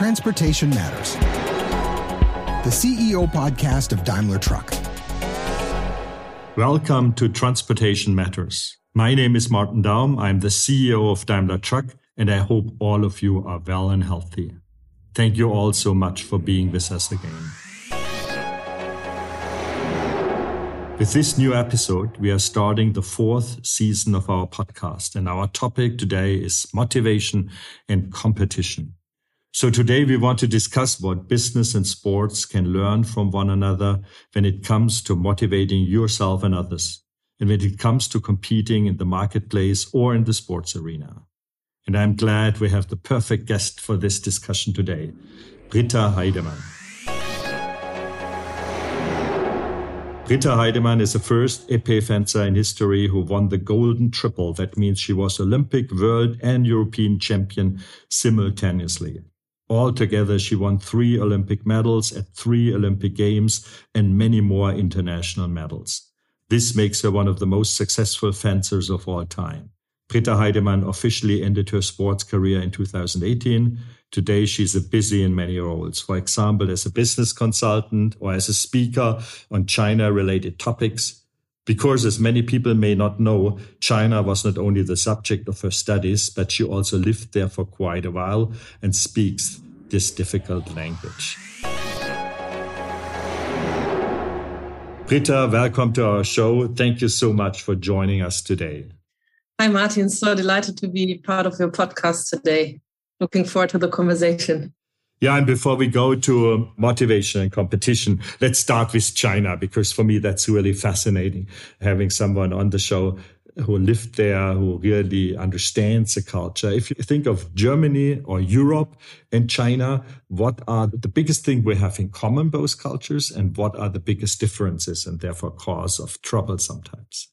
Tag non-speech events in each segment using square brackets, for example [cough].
Transportation Matters, the CEO podcast of Daimler Truck. Welcome to Transportation Matters. My name is Martin Daum. I'm the CEO of Daimler Truck, and I hope all of you are well and healthy. Thank you all so much for being with us again. With this new episode, we are starting the fourth season of our podcast, and our topic today is motivation and competition. So today we want to discuss what business and sports can learn from one another when it comes to motivating yourself and others, and when it comes to competing in the marketplace or in the sports arena. And I'm glad we have the perfect guest for this discussion today, Britta Heidemann. Britta Heidemann is the first épée fencer in history who won the golden triple. That means she was Olympic, world, and European champion simultaneously. Altogether, she won three Olympic medals at three Olympic Games and many more international medals. This makes her one of the most successful fencers of all time. Britta Heidemann officially ended her sports career in 2018. Today, she's busy in many roles. For example, as a business consultant or as a speaker on China related topics. Because as many people may not know, China was not only the subject of her studies, but she also lived there for quite a while and speaks this difficult language. Britta, welcome to our show. Thank you so much for joining us today. Hi, Martin. So delighted to be part of your podcast today. Looking forward to the conversation. Yeah, and before we go to uh, motivation and competition, let's start with China because for me that's really fascinating having someone on the show who lived there, who really understands the culture. If you think of Germany or Europe and China, what are the biggest thing we have in common, both cultures, and what are the biggest differences and therefore cause of trouble sometimes?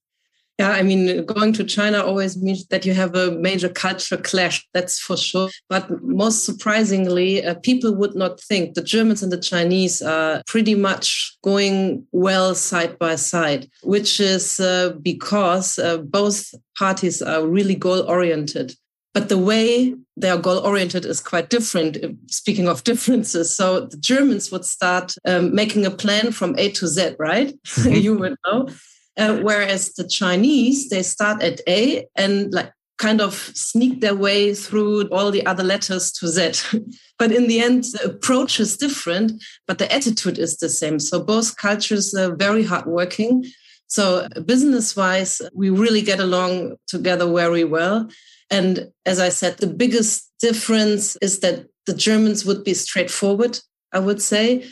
Yeah, I mean, going to China always means that you have a major culture clash, that's for sure. But most surprisingly, uh, people would not think the Germans and the Chinese are pretty much going well side by side, which is uh, because uh, both parties are really goal oriented. But the way they are goal oriented is quite different. Speaking of [laughs] differences, so the Germans would start um, making a plan from A to Z, right? [laughs] You would know uh, whereas the Chinese, they start at A and like kind of sneak their way through all the other letters to Z. [laughs] but in the end, the approach is different, but the attitude is the same. So both cultures are very hardworking. So business wise, we really get along together very well. And as I said, the biggest difference is that the Germans would be straightforward, I would say.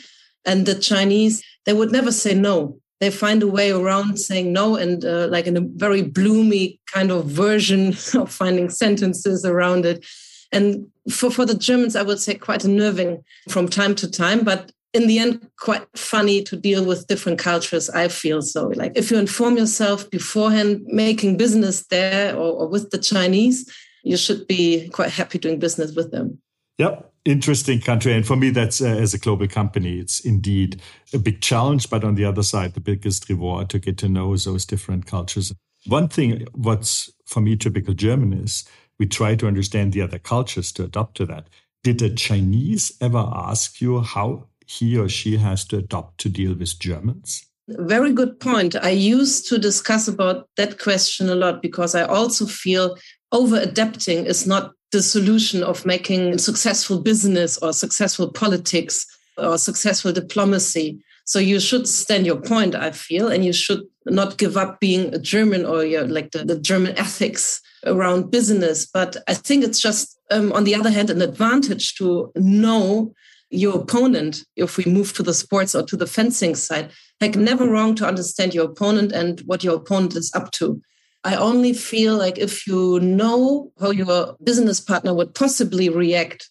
And the Chinese, they would never say no they find a way around saying no and uh, like in a very bloomy kind of version [laughs] of finding sentences around it. And for, for the germans i would say quite unnerving from time to time but in the end quite funny to deal with different cultures i feel so. Like if you inform yourself beforehand making business there or, or with the chinese you should be quite happy doing business with them. Yep. Interesting country. And for me, that's uh, as a global company, it's indeed a big challenge. But on the other side, the biggest reward to get to know those different cultures. One thing, what's for me typical German is we try to understand the other cultures to adapt to that. Did a Chinese ever ask you how he or she has to adopt to deal with Germans? Very good point. I used to discuss about that question a lot because I also feel over adapting is not the solution of making successful business or successful politics or successful diplomacy. So you should stand your point, I feel, and you should not give up being a German or your, like the, the German ethics around business. But I think it's just, um, on the other hand, an advantage to know your opponent if we move to the sports or to the fencing side. Like, never wrong to understand your opponent and what your opponent is up to. I only feel like if you know how your business partner would possibly react,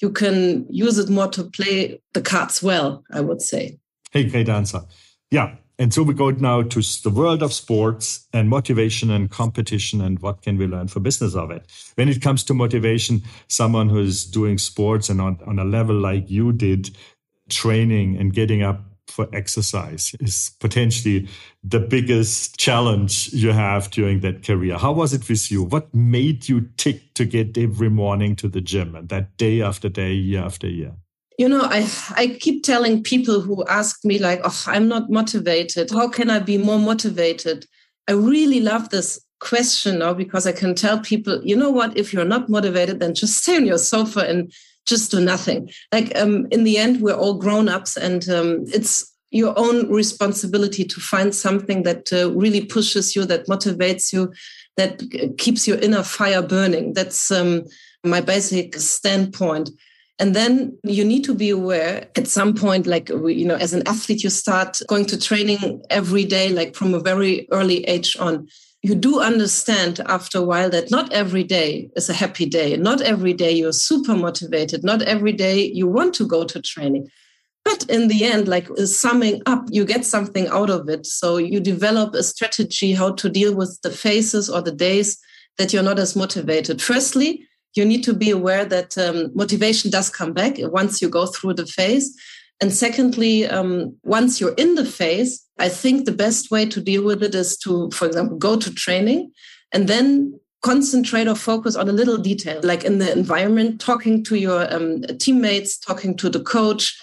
you can use it more to play the cards well, I would say. Hey, great answer. Yeah. And so we go now to the world of sports and motivation and competition and what can we learn for business of it. When it comes to motivation, someone who's doing sports and on, on a level like you did, training and getting up for exercise is potentially the biggest challenge you have during that career. How was it with you? What made you tick to get every morning to the gym and that day after day, year after year? You know, I, I keep telling people who ask me, like, oh, I'm not motivated. How can I be more motivated? I really love this question now because I can tell people, you know what, if you're not motivated, then just stay on your sofa and just do nothing. Like um, in the end, we're all grown ups, and um, it's your own responsibility to find something that uh, really pushes you, that motivates you, that keeps your inner fire burning. That's um, my basic standpoint. And then you need to be aware at some point, like, you know, as an athlete, you start going to training every day, like from a very early age on you do understand after a while that not every day is a happy day. Not every day you're super motivated. Not every day you want to go to training. But in the end, like summing up, you get something out of it. So you develop a strategy how to deal with the phases or the days that you're not as motivated. Firstly, you need to be aware that um, motivation does come back once you go through the phase. And secondly, um, once you're in the phase, I think the best way to deal with it is to, for example, go to training and then concentrate or focus on a little detail, like in the environment, talking to your um, teammates, talking to the coach,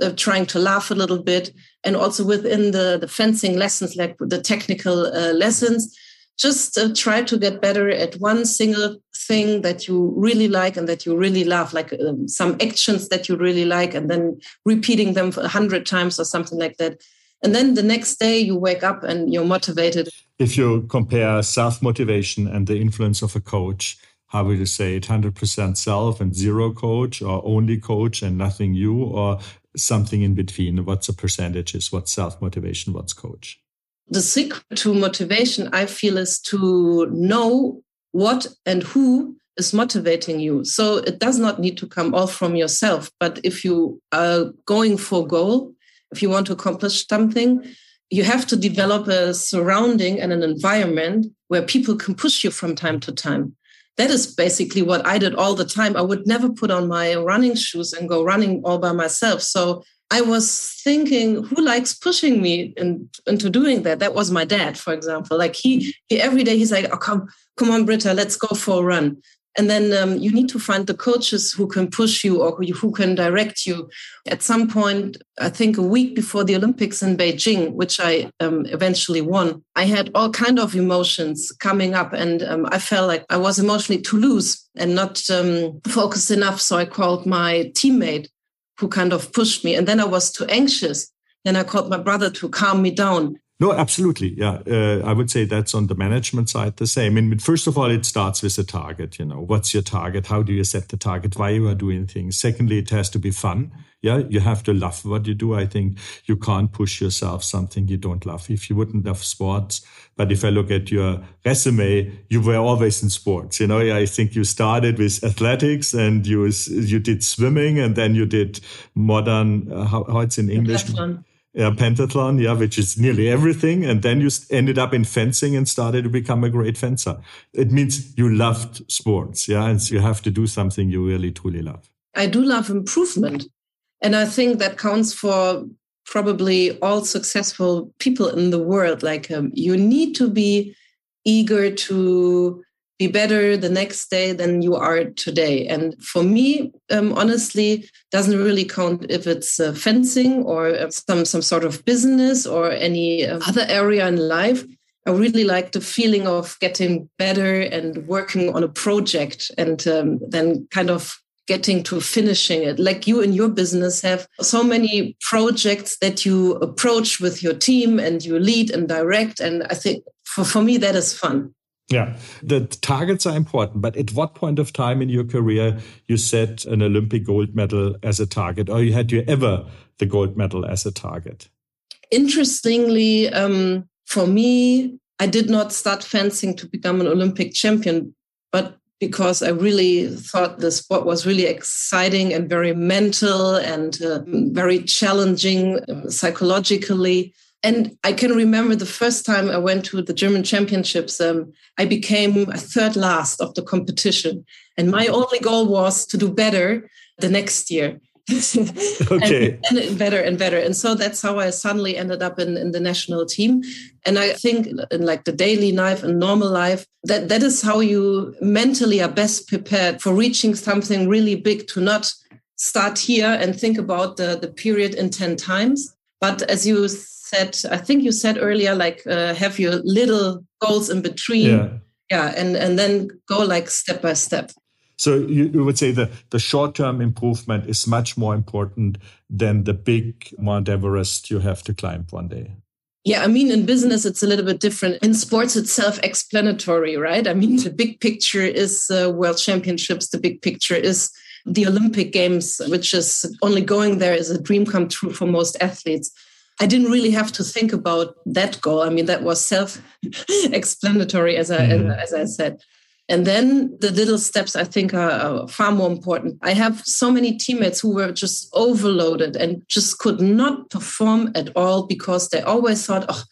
uh, trying to laugh a little bit, and also within the, the fencing lessons, like the technical uh, lessons, just uh, try to get better at one single thing that you really like and that you really love, like um, some actions that you really like, and then repeating them a hundred times or something like that. And then the next day you wake up and you're motivated. If you compare self motivation and the influence of a coach, how would you say it 100% self and zero coach, or only coach and nothing you, or something in between? What's the percentages? What's self motivation? What's coach? The secret to motivation, I feel, is to know what and who is motivating you. So it does not need to come all from yourself. But if you are going for a goal, if you want to accomplish something, you have to develop a surrounding and an environment where people can push you from time to time. That is basically what I did all the time. I would never put on my running shoes and go running all by myself. So I was thinking, who likes pushing me in, into doing that? That was my dad, for example. Like he, he every day he's like, "Oh, come, come on, Britta, let's go for a run." And then um, you need to find the coaches who can push you or who, can direct you. At some point, I think a week before the Olympics in Beijing, which I um, eventually won, I had all kind of emotions coming up, and um, I felt like I was emotionally too loose and not um, focused enough. So I called my teammate who kind of pushed me. And then I was too anxious. Then I called my brother to calm me down. No, absolutely. Yeah. Uh, I would say that's on the management side the same. I mean, first of all, it starts with a target. You know, what's your target? How do you set the target? Why you are doing things? Secondly, it has to be fun. Yeah. You have to love what you do. I think you can't push yourself something you don't love. If you wouldn't love sports, but if I look at your resume, you were always in sports. You know, I think you started with athletics and you, you did swimming and then you did modern, uh, how, how it's in English yeah, pentathlon, yeah, which is nearly everything. And then you ended up in fencing and started to become a great fencer. It means you loved sports, yeah, and so you have to do something you really truly love. I do love improvement. And I think that counts for probably all successful people in the world. Like um, you need to be eager to be better the next day than you are today. And for me, um, honestly, doesn't really count if it's uh, fencing or uh, some some sort of business or any other area in life. I really like the feeling of getting better and working on a project and um, then kind of getting to finishing it. Like you in your business have so many projects that you approach with your team and you lead and direct. And I think for, for me, that is fun. Yeah, the targets are important, but at what point of time in your career you set an Olympic gold medal as a target, or you had you ever the gold medal as a target? Interestingly, um, for me, I did not start fencing to become an Olympic champion, but because I really thought the sport was really exciting and very mental and uh, very challenging uh, psychologically. And I can remember the first time I went to the German championships, um, I became a third last of the competition. And my only goal was to do better the next year. [laughs] okay. and, and, better and better. And so that's how I suddenly ended up in, in the national team. And I think in like the daily life and normal life, that that is how you mentally are best prepared for reaching something really big to not start here and think about the, the period in 10 times. But as you said, I think you said earlier, like uh, have your little goals in between. Yeah. Yeah. And, and then go like step by step. So you, you would say that the short term improvement is much more important than the big Mount Everest you have to climb one day. Yeah, I mean, in business, it's a little bit different. In sports, it's self explanatory, right? I mean, [laughs] the big picture is uh, world championships, the big picture is the Olympic Games, which is only going there is a dream come true for most athletes. I didn't really have to think about that goal. I mean, that was self explanatory, as, I, mm-hmm. as I said. And then the little steps I think are, are, far more important. I have so many teammates who were just overloaded and just could not perform at all because they always thought, oh,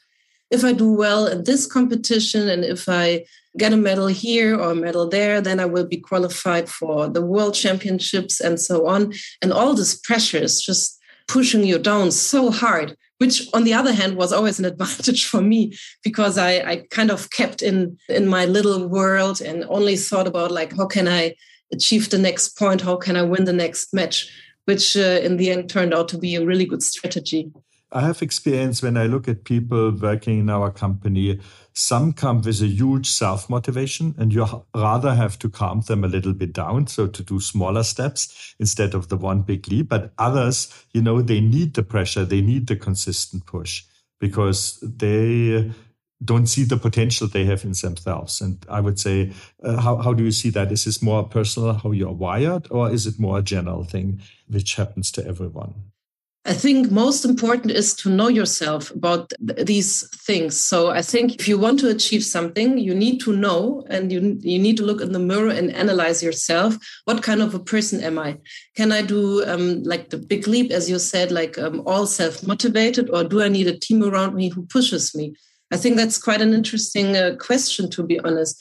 if I do well in this competition and if I get a medal here or a medal there, then I will be qualified for the world championships and so on. And all this pressure is just pushing you down so hard, which on the other hand was always an [laughs] advantage for me because I, I kind of kept in in my little world and only thought about like how can I achieve the next point, how can I win the next match, which uh, in the end turned out to be a really good strategy. I have experience when I look at people working in our company. Some come with a huge self motivation, and you rather have to calm them a little bit down. So to do smaller steps instead of the one big leap. But others, you know, they need the pressure, they need the consistent push because they don't see the potential they have in themselves. And I would say, uh, how, how do you see that? Is this more personal, how you're wired, or is it more a general thing which happens to everyone? I think most important is to know yourself about th- these things. So I think if you want to achieve something, you need to know and you, you need to look in the mirror and analyze yourself. What kind of a person am I? Can I do um, like the big leap, as you said, like um, all self motivated, or do I need a team around me who pushes me? I think that's quite an interesting uh, question, to be honest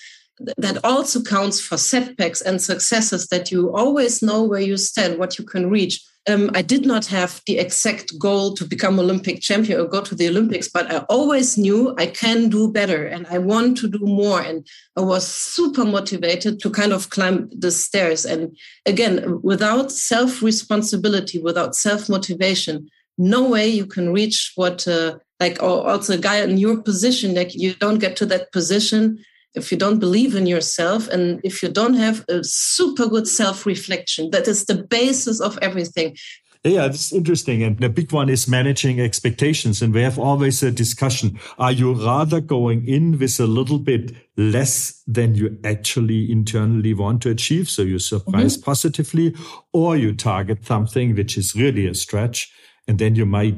that also counts for setbacks and successes that you always know where you stand, what you can reach um, I did not have the exact goal to become Olympic champion or go to the Olympics, but I always knew I can do better and I want to do more. And I was super motivated to kind of climb the stairs. And again, without self responsibility, without self motivation, no way you can reach what, uh, like, also a guy in your position, like, you don't get to that position if you don't believe in yourself and if you don't have a super good self reflection, that is the basis of everything. Yeah, it's interesting. And the big one is managing expectations. And we have always a discussion. Are you rather going in with a little bit less than you actually internally want to achieve? So you surprise mm-hmm. positively, or you target something which is really a stretch. And then you might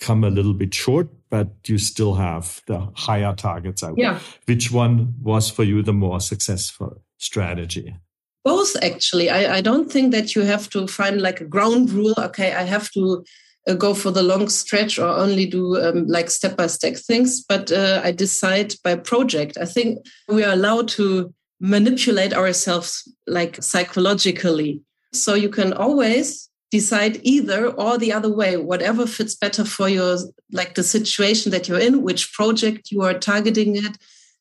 come a little bit short, but you still have the higher targets. Yeah. Which one was for you the more successful strategy? Both, actually. I, I don't think that you have to find like a ground rule. Okay, I have to uh, go for the long stretch or only do um, like step by step things, but uh, I decide by project. I think we are allowed to manipulate ourselves like psychologically. So you can always decide either or the other way whatever fits better for your like the situation that you're in which project you are targeting it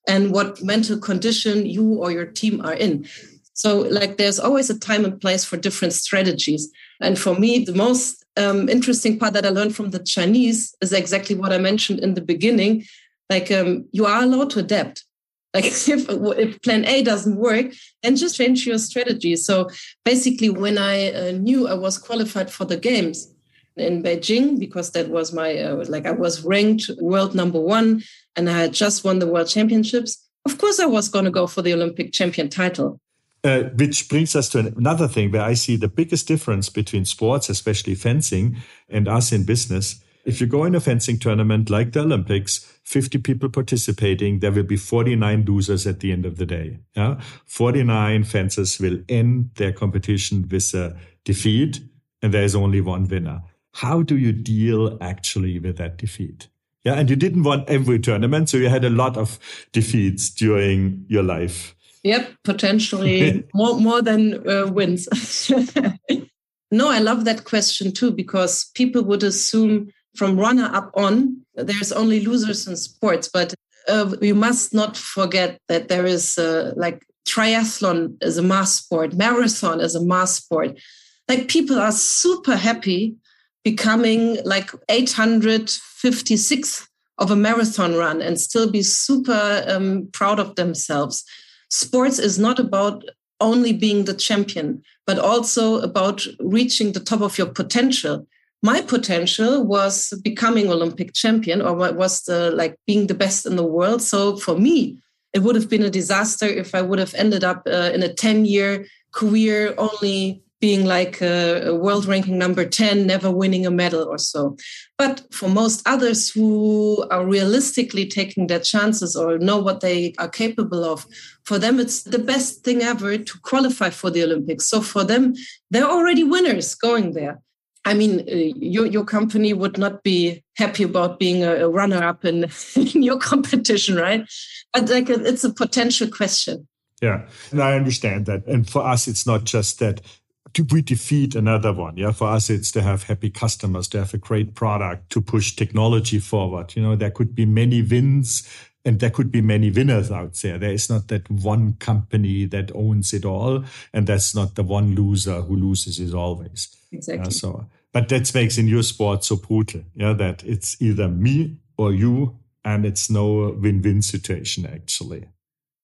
and what mental condition you or your team are in. So like there's always a time and place for different strategies. And for me the most um, interesting part that i learned from the chinese is exactly what i mentioned in the beginning. Like um, you are allowed to adapt like [laughs] if, if plan A doesn't work, then just change your strategy. So basically, when I uh, knew I was qualified for the games in Beijing, because that was my, uh, like I was ranked world number one and I had just won the world championships, of course I was going to go for the Olympic champion title. Uh, which brings us to another thing where I see the biggest difference between sports, especially fencing, and us in business if you go in a fencing tournament like the Olympics, 50 people participating, there will be 49 losers at the end of the day. Yeah? 49 fencers will end their competition with a defeat, and there is only one winner. How do you deal actually with that defeat? Yeah, and you didn't win every tournament, so you had a lot of defeats during your life. Yep, potentially [laughs] more more than uh, wins. [laughs] No, I love that question too, because people would assume from runner up on, there's only losers in sports. But uh, we must not forget that there is uh, like triathlon as a mass sport, marathon as a mass sport. Like people are super happy becoming like 856 of a marathon run and still be super um, proud of themselves. Sports is not about only being the champion, but also about reaching the top of your potential. My potential was becoming Olympic champion or was the like being the best in the world. So for me, it would have been a disaster if I would have ended up uh, in a 10 year career only being like a, a, world ranking number 10, never winning a medal or so. But for most others who are realistically taking their chances or know what they are capable of, for them, it's the best thing ever to qualify for the Olympics. So for them, they're already winners going there. I mean, uh, your, your company would not be happy about being a, a runner up in, [laughs] in your competition, right? But like it's a potential question. Yeah, and I understand that. And for us, it's not just that we defeat another one. Yeah, for us, it's to have happy customers, to have a great product, to push technology forward. You know, there could be many wins and there could be many winners out there. There is not that one company that owns it all, and that's not the one loser who loses it always. Exactly. Yeah, so, but that makes in your sport so brutal. Yeah, that it's either me or you, and it's no win-win situation actually.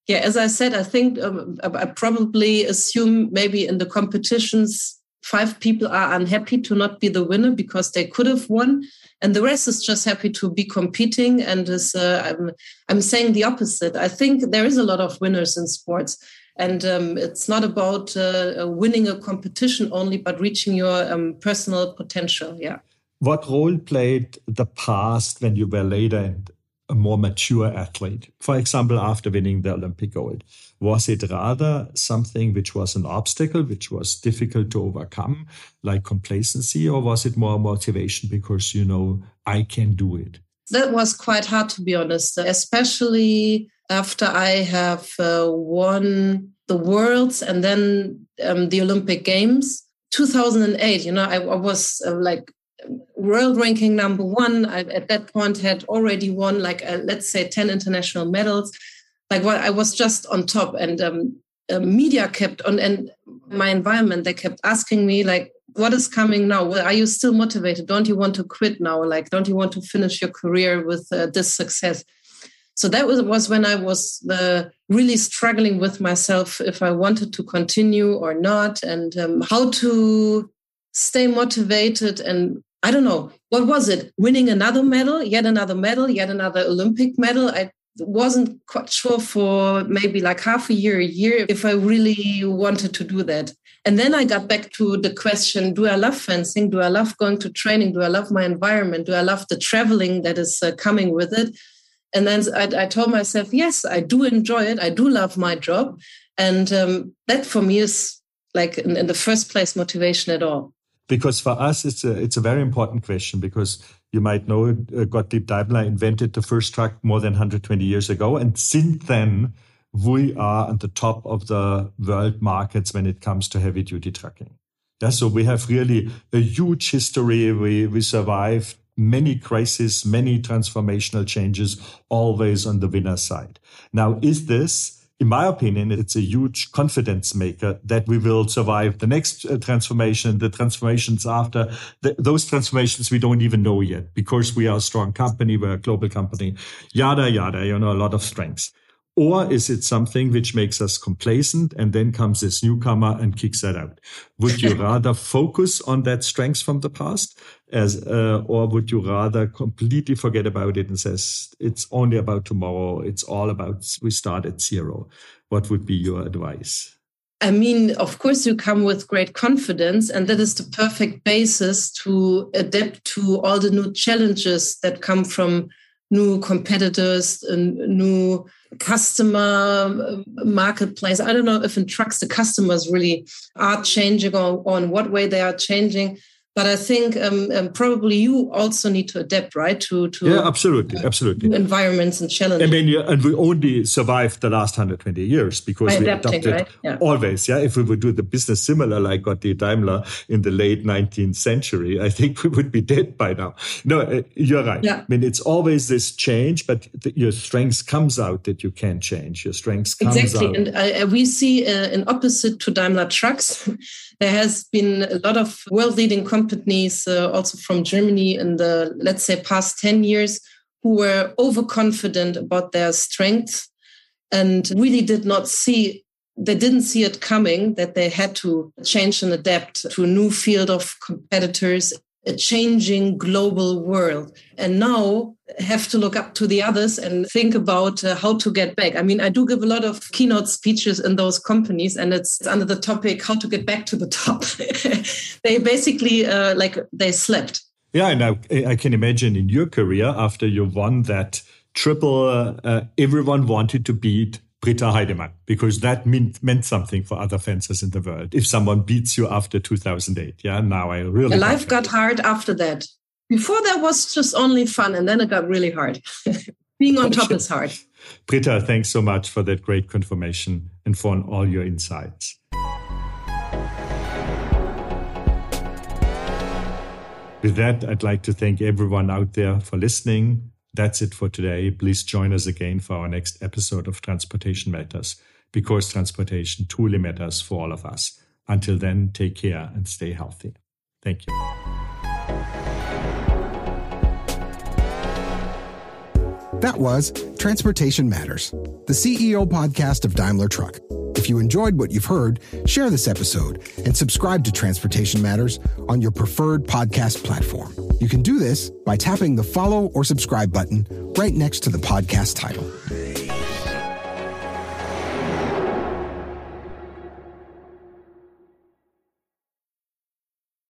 Yeah, as I said, I think um, I probably assume maybe in the competitions, five people are unhappy to not be the winner because they could have won, and the rest is just happy to be competing. And is uh, I'm I'm saying the opposite. I think there is a lot of winners in sports, and um, it's not about uh, winning a competition only, but reaching your um, personal potential. Yeah. What role played the past when you were later in a more mature athlete? For example, after winning the Olympic gold, was it rather something which was an obstacle, which was difficult to overcome, like complacency, or was it more motivation because you know I can do it? That was quite hard to be honest, especially after I have uh, won the worlds and then um, the Olympic Games. 2008, you know, I, I was uh, like world ranking number one. I, at that point, had already won like uh, let's say ten international medals. Like what I was just on top, and um, uh, media kept on, and my environment they kept asking me like, "What is coming now? Well, are you still motivated? Don't you want to quit now? Like, don't you want to finish your career with uh, this success?" So that was was when I was uh, really struggling with myself if I wanted to continue or not, and um, how to stay motivated and I don't know, what was it? Winning another medal, yet another medal, yet another Olympic medal. I wasn't quite sure for maybe like half a year, a year, if I really wanted to do that. And then I got back to the question Do I love fencing? Do I love going to training? Do I love my environment? Do I love the traveling that is uh, coming with it? And then I, I, told myself, yes, I do enjoy it. I do love my job. And um, that for me is like in, in the first place motivation at all because for us it's a it's a very important question because you might know uh, Gottlieb Daimler invented the first truck more than 120 years ago, and since then we are at the top of the world markets when it comes to heavy duty trucking. Yeah, so we have really a huge history. We we survived many crises, many transformational changes, always on the winner side. Now, is this in my opinion, it's a huge confidence maker that we will survive the next uh, transformation, the transformations after the, those transformations we don't even know yet because we are a strong company, we're a global company, yada, yada, you know, a lot of strengths. Or is it something which makes us complacent and then comes this newcomer and kicks that out? Would you [laughs] rather focus on that strength from the past as, uh, or would you rather completely forget about it and says it's only about tomorrow? It's all about we start at zero. What would be your advice? I mean, of course, you come with great confidence, and that is the perfect basis to adapt to all the new challenges that come from new competitors, and new customer uh, marketplace. I don't know if in trucks the customers really are changing or, or in what way they are changing. But I think um, um, probably you also need to adapt, right? To to yeah, absolutely, uh, absolutely. Environments and challenges. I mean, and we only survived the last 120 years because By we adapting, adapted right? yeah. always. Yeah, if we would do the business similar like what did Daimler in the late 19th century, I think we would be dead by now. No, uh, you're right. Yeah. I mean, it's always this change, but the, your strength comes out that you can change. Your strength comes out. exactly. out. and uh, we see uh, an opposite to Daimler Trucks. There has been a lot of world-leading companies companies, uh, also from Germany, in the let's say past 10 years, who were overconfident about their strength and really did not see they didn't see it coming that they had to change and adapt to a new field of competitors a changing global world. And now have to look up to the others and think about uh, how to get back. I mean i do give a lot of keynote speeches in those companies and it's under the topic how to get back to the top. [laughs] They basically uh, like they slept. Yeah and I, I, can imagine in your career after you won that triple uh, everyone wanted to beat Britta Heidemann, because that meant, meant something for other fencers in the world. If someone beats you after 2008, yeah, now I really. Life got hard after that. Before that was just only fun, and then it got really hard. [laughs] Being on top is hard. Britta, thanks so much for that great confirmation and for all your insights. With that, I'd like to thank everyone out there for listening that's it for today. Please join us again for our next episode of Transportation Matters, because transportation truly matters for all of us. Until then, take care and stay healthy. Thank you. That was Transportation Matters, the CEO podcast of Daimler Truck. If you enjoyed what you've heard, share this episode and subscribe to Transportation Matters on your preferred podcast platform. You can do this by tapping the follow or subscribe button right next to the podcast title.